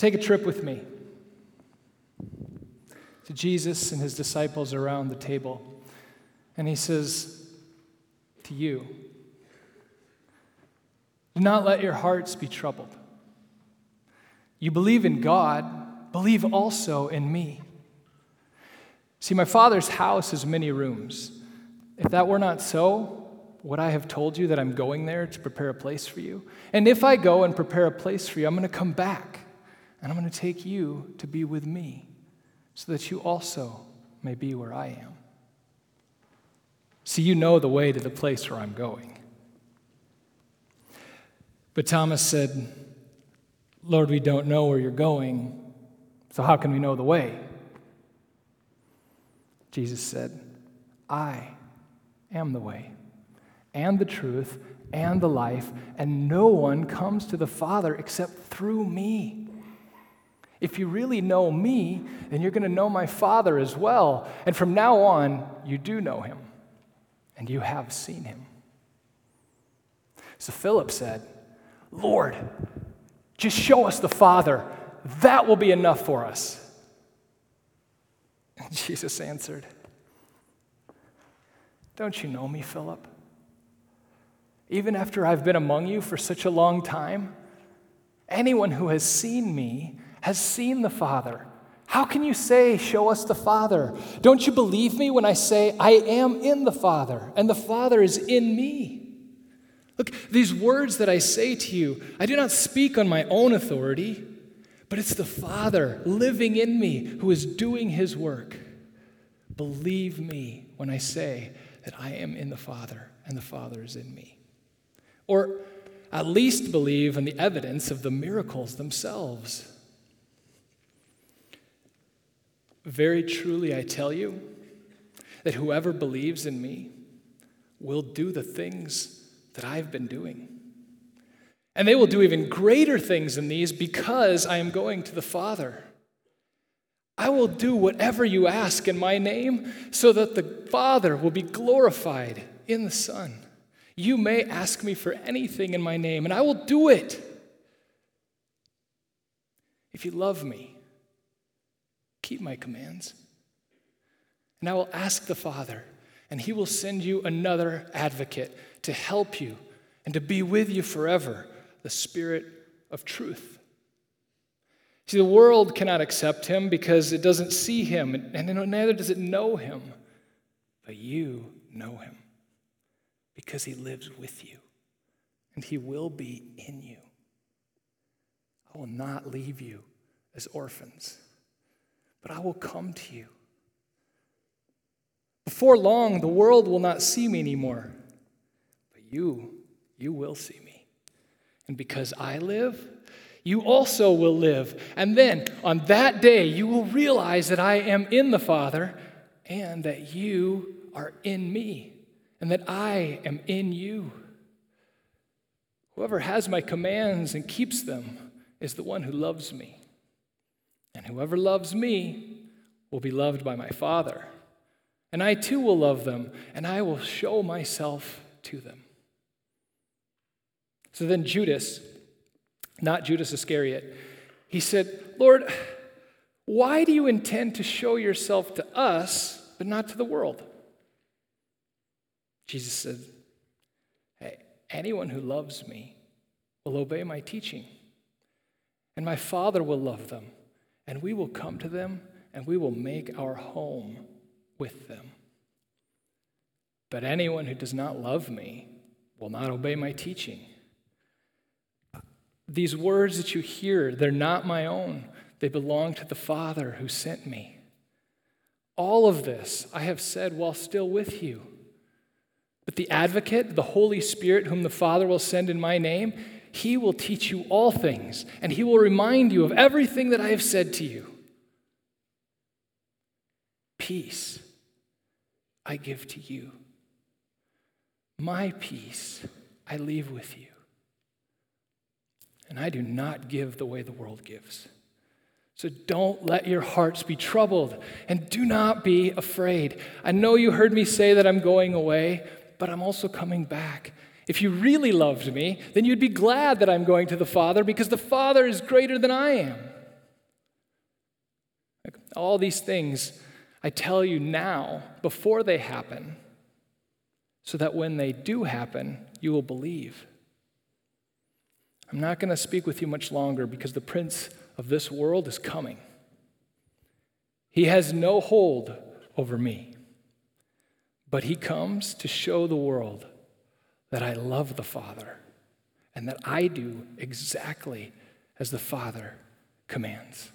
Take a trip with me to Jesus and his disciples around the table. And he says to you, Do not let your hearts be troubled. You believe in God, believe also in me. See, my Father's house has many rooms. If that were not so, would I have told you that I'm going there to prepare a place for you? And if I go and prepare a place for you, I'm going to come back and I'm going to take you to be with me so that you also may be where I am. See, you know the way to the place where I'm going. But Thomas said, Lord, we don't know where you're going, so how can we know the way? Jesus said, I am the way and the truth and the life, and no one comes to the Father except through me. If you really know me, then you're going to know my Father as well. And from now on, you do know him, and you have seen him. So Philip said, Lord, just show us the Father. That will be enough for us. And Jesus answered, Don't you know me, Philip? Even after I've been among you for such a long time, anyone who has seen me has seen the Father. How can you say, Show us the Father? Don't you believe me when I say, I am in the Father, and the Father is in me? Look, these words that I say to you, I do not speak on my own authority, but it's the Father living in me who is doing his work. Believe me when I say that I am in the Father and the Father is in me. Or at least believe in the evidence of the miracles themselves. Very truly, I tell you that whoever believes in me will do the things that I've been doing. And they will do even greater things than these because I am going to the Father. I will do whatever you ask in my name so that the Father will be glorified in the Son. You may ask me for anything in my name, and I will do it. If you love me, keep my commands. And I will ask the Father, and he will send you another advocate to help you and to be with you forever the Spirit of truth. See, the world cannot accept him because it doesn't see him, and neither does it know him. But you know him because he lives with you, and he will be in you. I will not leave you as orphans but I will come to you. Before long, the world will not see me anymore, but you, you will see me. And because I live, you also will live. And then on that day, you will realize that I am in the Father and that you are in me and that I am in you. Whoever has my commands and keeps them is the one who loves me. And whoever loves me will be loved by my Father. And I too will love them, and I will show myself to them. So then Judas, not Judas Iscariot, he said, Lord, why do you intend to show yourself to us, but not to the world? Jesus said, Hey, anyone who loves me will obey my teaching, and my Father will love them and we will come to them and we will make our home with them. But anyone who does not love me will not obey my teaching. These words that you hear, they're not my own. They belong to the Father who sent me. All of this I have said while still with you. But the advocate, the Holy Spirit, whom the Father will send in my name, he will teach you all things, and He will remind you of everything that I have said to you. Peace I give to you. My peace I leave with you. And I do not give the way the world gives. So don't let your hearts be troubled and do not be afraid. I know you heard me say that I'm going away, but I'm also coming back. If you really loved me, then you'd be glad that I'm going to the Father because the Father is greater than I am. All these things I tell you now before they happen, so that when they do happen, you will believe. I'm not going to speak with you much longer because the prince of this world is coming. He has no hold over me, but he comes to show the world that I love the Father and that I do exactly as the Father commands.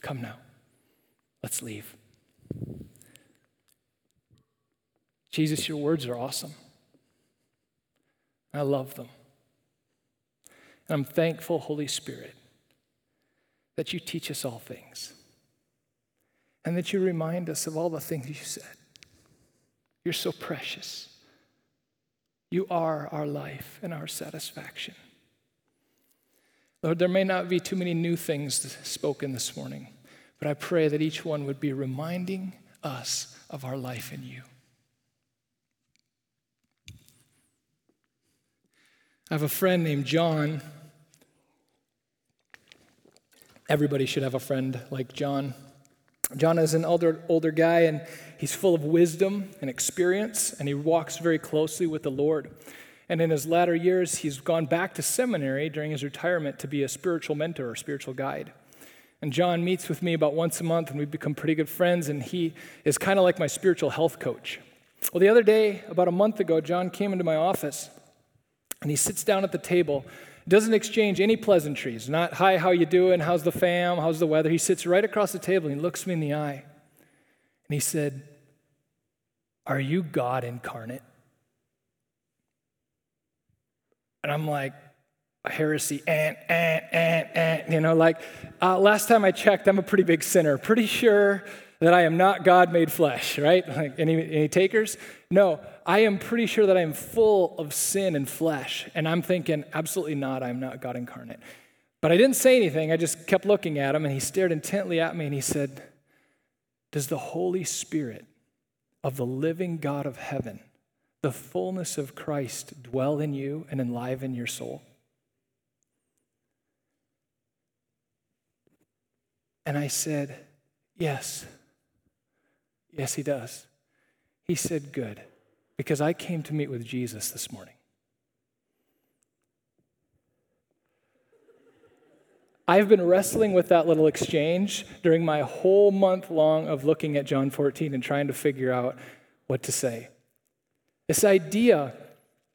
Come now, let's leave. Jesus, your words are awesome. I love them. And I'm thankful, Holy Spirit, that you teach us all things and that you remind us of all the things you said. You're so precious. You are our life and our satisfaction. Lord, there may not be too many new things spoken this morning, but I pray that each one would be reminding us of our life in you. I have a friend named John. Everybody should have a friend like John. John is an older, older guy, and he's full of wisdom and experience, and he walks very closely with the Lord. And in his latter years, he's gone back to seminary during his retirement to be a spiritual mentor or spiritual guide. And John meets with me about once a month, and we've become pretty good friends, and he is kind of like my spiritual health coach. Well, the other day, about a month ago, John came into my office, and he sits down at the table doesn't exchange any pleasantries, not, hi, how you doing? How's the fam? How's the weather? He sits right across the table and he looks me in the eye. And he said, Are you God incarnate? And I'm like, heresy, and, and, and, and, you know, like, uh, last time I checked, I'm a pretty big sinner. Pretty sure that I am not God made flesh, right? Like, any, any takers? No, I am pretty sure that I am full of sin and flesh. And I'm thinking, absolutely not, I'm not God incarnate. But I didn't say anything. I just kept looking at him, and he stared intently at me and he said, Does the Holy Spirit of the living God of heaven, the fullness of Christ, dwell in you and enliven your soul? And I said, Yes. Yes, he does. He said, Good, because I came to meet with Jesus this morning. I've been wrestling with that little exchange during my whole month long of looking at John 14 and trying to figure out what to say. This idea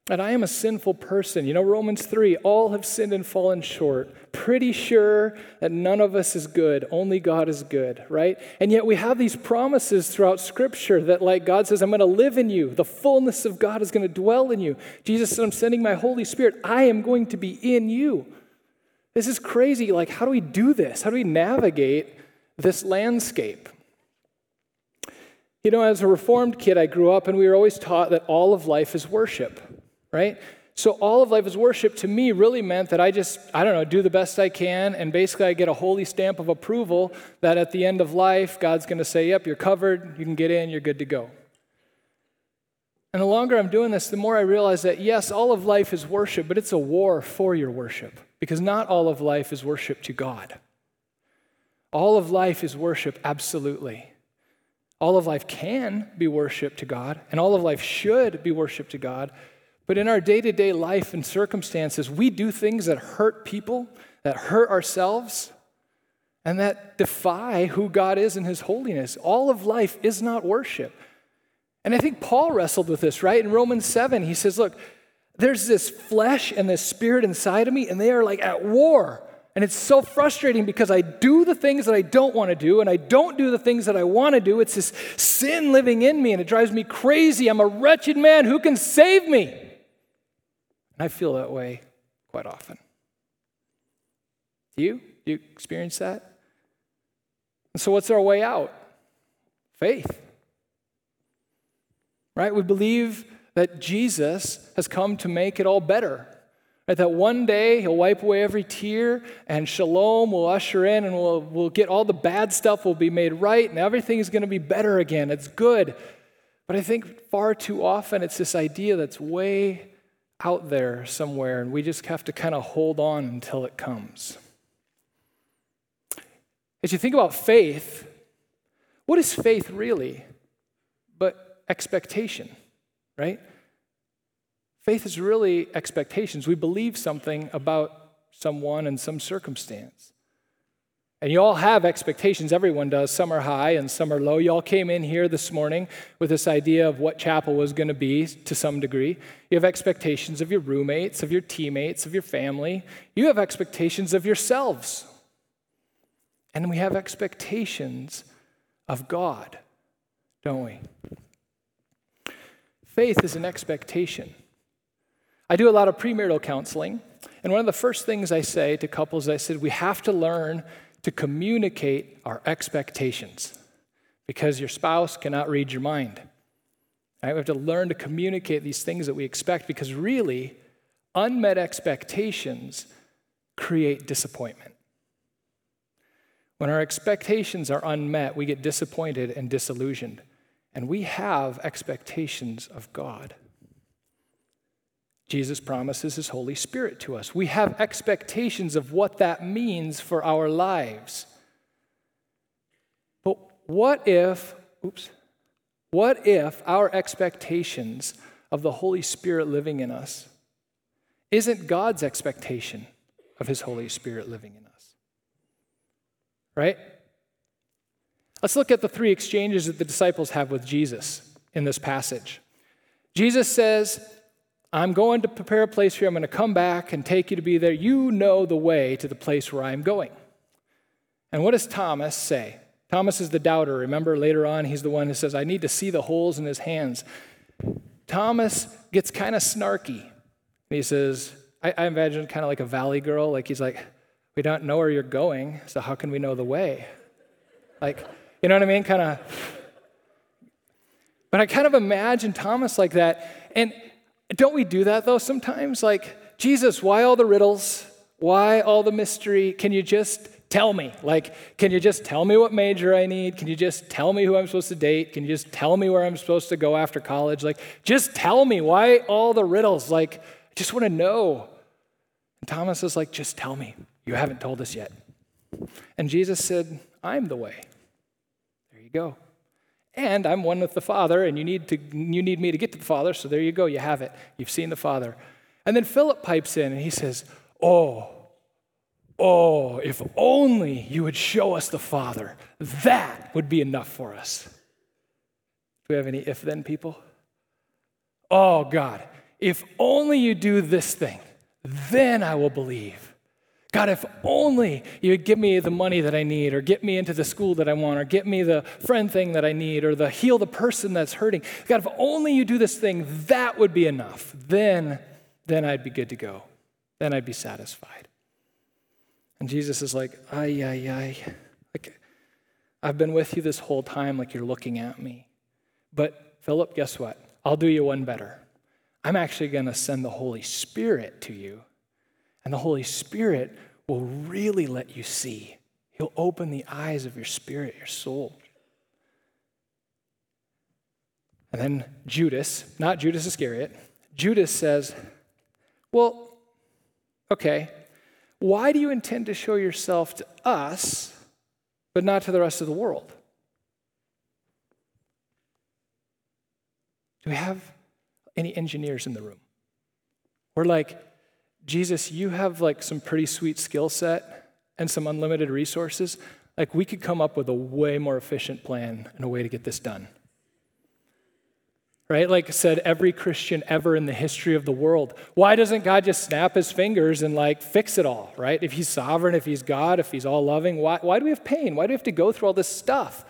that I am a sinful person. You know, Romans 3 all have sinned and fallen short. Pretty sure that none of us is good, only God is good, right? And yet we have these promises throughout Scripture that, like, God says, I'm going to live in you. The fullness of God is going to dwell in you. Jesus said, I'm sending my Holy Spirit. I am going to be in you. This is crazy. Like, how do we do this? How do we navigate this landscape? You know, as a Reformed kid, I grew up and we were always taught that all of life is worship right? So all of life as worship to me really meant that I just, I don't know, do the best I can, and basically I get a holy stamp of approval that at the end of life, God's going to say, yep, you're covered, you can get in, you're good to go. And the longer I'm doing this, the more I realize that yes, all of life is worship, but it's a war for your worship, because not all of life is worship to God. All of life is worship, absolutely. All of life can be worship to God, and all of life should be worship to God. But in our day to day life and circumstances, we do things that hurt people, that hurt ourselves, and that defy who God is and His holiness. All of life is not worship. And I think Paul wrestled with this, right? In Romans 7, he says, Look, there's this flesh and this spirit inside of me, and they are like at war. And it's so frustrating because I do the things that I don't want to do, and I don't do the things that I want to do. It's this sin living in me, and it drives me crazy. I'm a wretched man. Who can save me? And I feel that way quite often. Do you? Do you experience that? And so, what's our way out? Faith. Right? We believe that Jesus has come to make it all better. Right? That one day he'll wipe away every tear and shalom will usher in and we'll, we'll get all the bad stuff will be made right and everything is going to be better again. It's good. But I think far too often it's this idea that's way out there somewhere, and we just have to kind of hold on until it comes. As you think about faith, what is faith really but expectation, right? Faith is really expectations. We believe something about someone and some circumstance. And you all have expectations, everyone does. Some are high and some are low. You all came in here this morning with this idea of what chapel was going to be to some degree. You have expectations of your roommates, of your teammates, of your family. You have expectations of yourselves. And we have expectations of God, don't we? Faith is an expectation. I do a lot of premarital counseling, and one of the first things I say to couples, I said, we have to learn to communicate our expectations because your spouse cannot read your mind. Right? We have to learn to communicate these things that we expect because really, unmet expectations create disappointment. When our expectations are unmet, we get disappointed and disillusioned. And we have expectations of God. Jesus promises his Holy Spirit to us. We have expectations of what that means for our lives. But what if, oops, what if our expectations of the Holy Spirit living in us isn't God's expectation of his Holy Spirit living in us? Right? Let's look at the three exchanges that the disciples have with Jesus in this passage. Jesus says, I'm going to prepare a place for you. I'm going to come back and take you to be there. You know the way to the place where I'm going. And what does Thomas say? Thomas is the doubter. Remember, later on, he's the one who says, I need to see the holes in his hands. Thomas gets kind of snarky. He says, I, I imagine kind of like a valley girl. Like he's like, We don't know where you're going, so how can we know the way? Like, you know what I mean? Kind of. But I kind of imagine Thomas like that. And don't we do that though sometimes? Like, Jesus, why all the riddles? Why all the mystery? Can you just tell me? Like, can you just tell me what major I need? Can you just tell me who I'm supposed to date? Can you just tell me where I'm supposed to go after college? Like, just tell me why all the riddles? Like, I just want to know. And Thomas is like, just tell me. You haven't told us yet. And Jesus said, I'm the way. There you go and I'm one with the Father, and you need, to, you need me to get to the Father, so there you go, you have it. You've seen the Father. And then Philip pipes in and he says, Oh, oh, if only you would show us the Father. That would be enough for us. Do we have any if then people? Oh, God, if only you do this thing, then I will believe. God, if only you would give me the money that I need, or get me into the school that I want, or get me the friend thing that I need, or the heal the person that's hurting. God, if only you do this thing, that would be enough. Then, then I'd be good to go. Then I'd be satisfied. And Jesus is like, ay, ay, ay. Like, I've been with you this whole time, like you're looking at me. But Philip, guess what? I'll do you one better. I'm actually going to send the Holy Spirit to you and the Holy Spirit will really let you see. He'll open the eyes of your spirit, your soul. And then Judas, not Judas Iscariot, Judas says, Well, okay, why do you intend to show yourself to us, but not to the rest of the world? Do we have any engineers in the room? We're like, Jesus, you have like some pretty sweet skill set and some unlimited resources. Like we could come up with a way more efficient plan and a way to get this done. Right? Like said every Christian ever in the history of the world. Why doesn't God just snap his fingers and like fix it all, right? If he's sovereign, if he's God, if he's all loving, why, why do we have pain? Why do we have to go through all this stuff?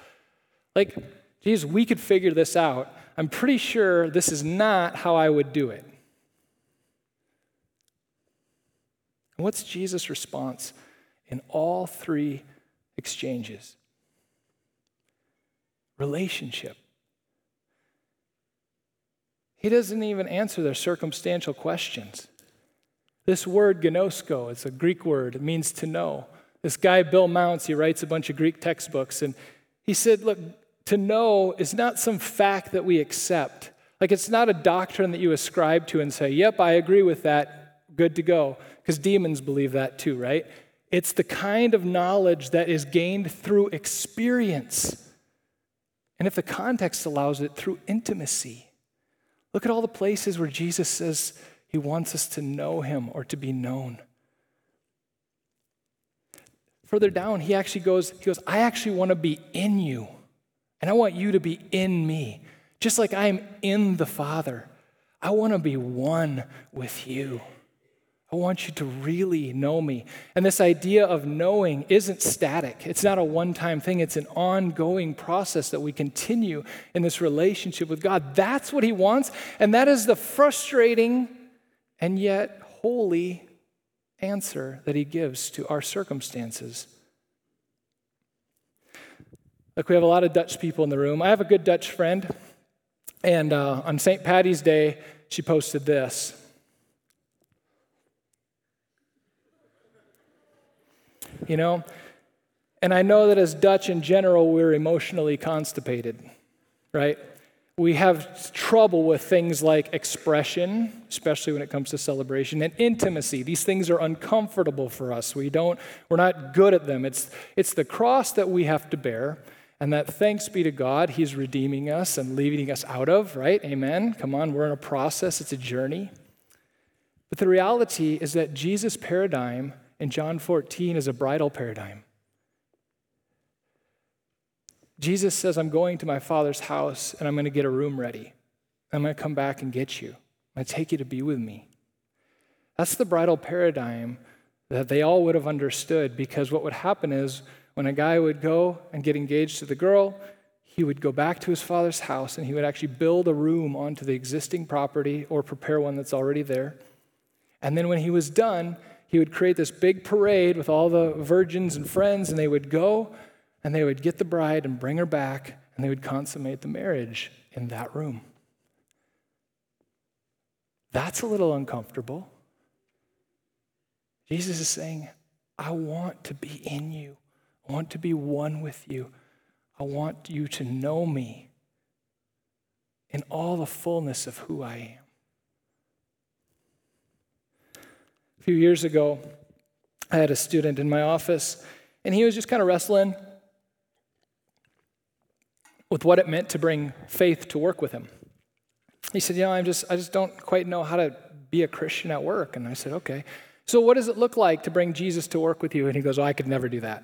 Like, geez, we could figure this out. I'm pretty sure this is not how I would do it. And what's Jesus' response in all three exchanges? Relationship. He doesn't even answer their circumstantial questions. This word ginosko, it's a Greek word, it means to know. This guy, Bill Mounce, he writes a bunch of Greek textbooks, and he said, Look, to know is not some fact that we accept. Like, it's not a doctrine that you ascribe to and say, Yep, I agree with that, good to go because demons believe that too, right? It's the kind of knowledge that is gained through experience. And if the context allows it, through intimacy. Look at all the places where Jesus says he wants us to know him or to be known. Further down, he actually goes, he goes, I actually want to be in you, and I want you to be in me, just like I am in the Father. I want to be one with you. I want you to really know me. And this idea of knowing isn't static. It's not a one time thing, it's an ongoing process that we continue in this relationship with God. That's what He wants. And that is the frustrating and yet holy answer that He gives to our circumstances. Look, we have a lot of Dutch people in the room. I have a good Dutch friend. And uh, on St. Patty's Day, she posted this. You know? And I know that as Dutch in general, we're emotionally constipated, right? We have trouble with things like expression, especially when it comes to celebration, and intimacy. These things are uncomfortable for us. We don't, we're not good at them. It's, it's the cross that we have to bear, and that thanks be to God, He's redeeming us and leading us out of, right? Amen. Come on, we're in a process, it's a journey. But the reality is that Jesus' paradigm in John 14 is a bridal paradigm. Jesus says, I'm going to my father's house and I'm going to get a room ready. I'm going to come back and get you. I'm going to take you to be with me. That's the bridal paradigm that they all would have understood because what would happen is when a guy would go and get engaged to the girl, he would go back to his father's house and he would actually build a room onto the existing property or prepare one that's already there. And then when he was done, he would create this big parade with all the virgins and friends, and they would go and they would get the bride and bring her back, and they would consummate the marriage in that room. That's a little uncomfortable. Jesus is saying, I want to be in you. I want to be one with you. I want you to know me in all the fullness of who I am. Few years ago, I had a student in my office, and he was just kind of wrestling with what it meant to bring faith to work with him. He said, "You know, I just I just don't quite know how to be a Christian at work." And I said, "Okay. So what does it look like to bring Jesus to work with you?" And he goes, "Oh, I could never do that."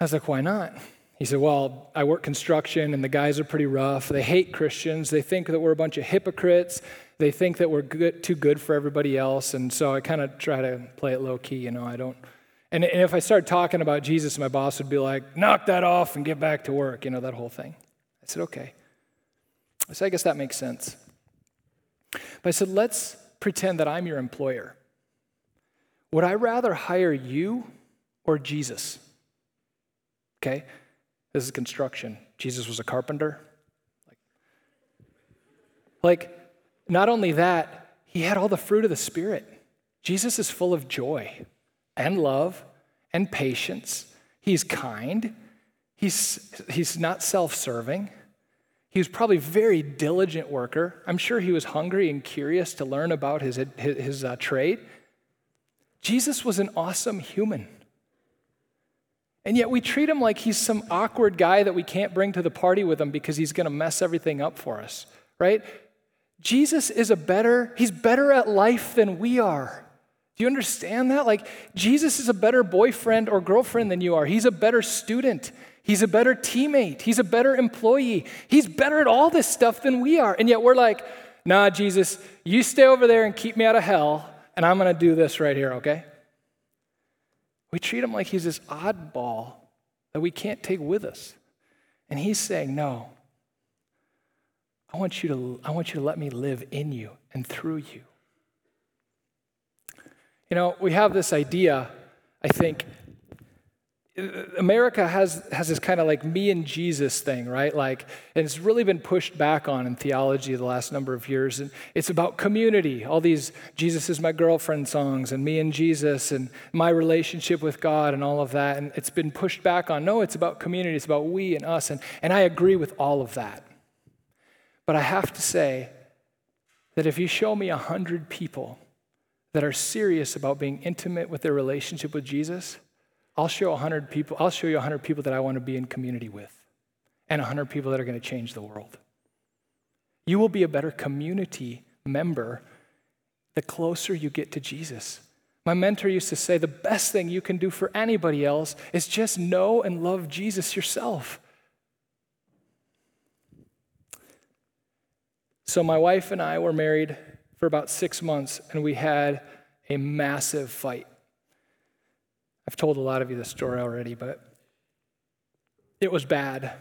I was like, "Why not?" He said, Well, I work construction and the guys are pretty rough. They hate Christians. They think that we're a bunch of hypocrites. They think that we're good, too good for everybody else. And so I kind of try to play it low key, you know. I don't. And, and if I start talking about Jesus, my boss would be like, Knock that off and get back to work, you know, that whole thing. I said, Okay. So I guess that makes sense. But I said, Let's pretend that I'm your employer. Would I rather hire you or Jesus? Okay? This is construction. Jesus was a carpenter. Like, like, not only that, he had all the fruit of the Spirit. Jesus is full of joy and love and patience. He's kind. He's, he's not self serving. He was probably a very diligent worker. I'm sure he was hungry and curious to learn about his, his, his uh, trade. Jesus was an awesome human. And yet we treat him like he's some awkward guy that we can't bring to the party with him because he's going to mess everything up for us, right? Jesus is a better, he's better at life than we are. Do you understand that? Like, Jesus is a better boyfriend or girlfriend than you are. He's a better student. He's a better teammate. He's a better employee. He's better at all this stuff than we are. And yet we're like, nah, Jesus, you stay over there and keep me out of hell, and I'm going to do this right here, okay? We treat him like he's this oddball that we can't take with us. And he's saying, No, I want you to, I want you to let me live in you and through you. You know, we have this idea, I think, America has, has this kind of like me and Jesus thing, right? Like, and it's really been pushed back on in theology the last number of years. And it's about community, all these Jesus is my girlfriend songs, and me and Jesus, and my relationship with God, and all of that. And it's been pushed back on. No, it's about community, it's about we and us. And, and I agree with all of that. But I have to say that if you show me a hundred people that are serious about being intimate with their relationship with Jesus, I'll show 100 people, I'll show you 100 people that I want to be in community with and 100 people that are going to change the world. You will be a better community member the closer you get to Jesus. My mentor used to say the best thing you can do for anybody else is just know and love Jesus yourself. So, my wife and I were married for about six months, and we had a massive fight. I've told a lot of you this story already, but it was bad.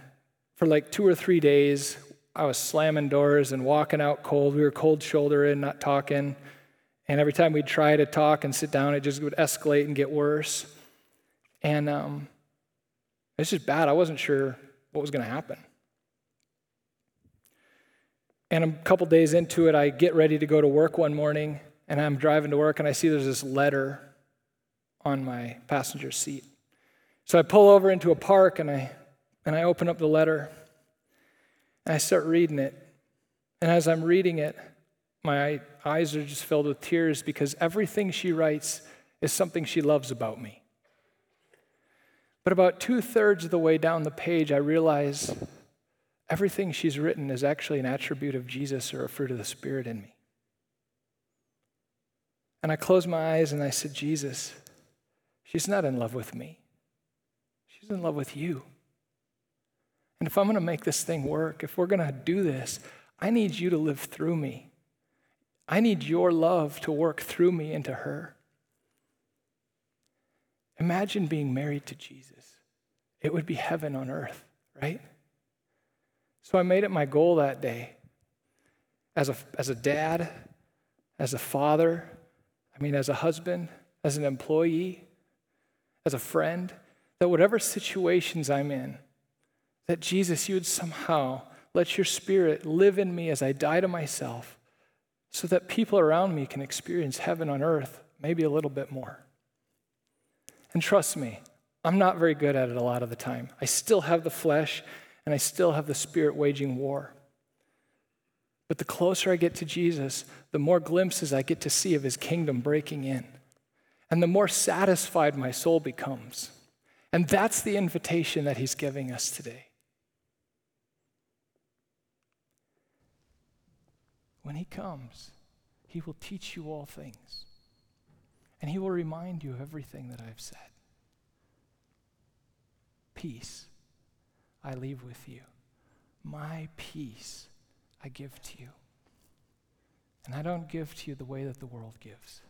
For like two or three days, I was slamming doors and walking out cold. We were cold shoulder in, not talking. And every time we'd try to talk and sit down, it just would escalate and get worse. And um, it's just bad. I wasn't sure what was going to happen. And a couple days into it, I get ready to go to work one morning, and I'm driving to work, and I see there's this letter on my passenger seat. So I pull over into a park, and I, and I open up the letter, and I start reading it. And as I'm reading it, my eyes are just filled with tears because everything she writes is something she loves about me. But about two thirds of the way down the page, I realize everything she's written is actually an attribute of Jesus or a fruit of the Spirit in me. And I closed my eyes and I said, Jesus, she's not in love with me, she's in love with you. And if I'm going to make this thing work, if we're going to do this, I need you to live through me. I need your love to work through me into her. Imagine being married to Jesus. It would be heaven on earth, right? So I made it my goal that day as a, as a dad, as a father, I mean, as a husband, as an employee, as a friend, that whatever situations I'm in, that Jesus, you would somehow let your spirit live in me as I die to myself so that people around me can experience heaven on earth maybe a little bit more. And trust me, I'm not very good at it a lot of the time. I still have the flesh and I still have the spirit waging war. But the closer I get to Jesus, the more glimpses I get to see of his kingdom breaking in. And the more satisfied my soul becomes. And that's the invitation that he's giving us today. When he comes, he will teach you all things, and he will remind you of everything that I've said. Peace I leave with you, my peace I give to you. And I don't give to you the way that the world gives.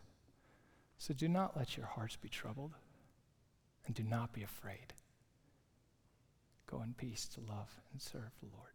So do not let your hearts be troubled, and do not be afraid. Go in peace to love and serve the Lord.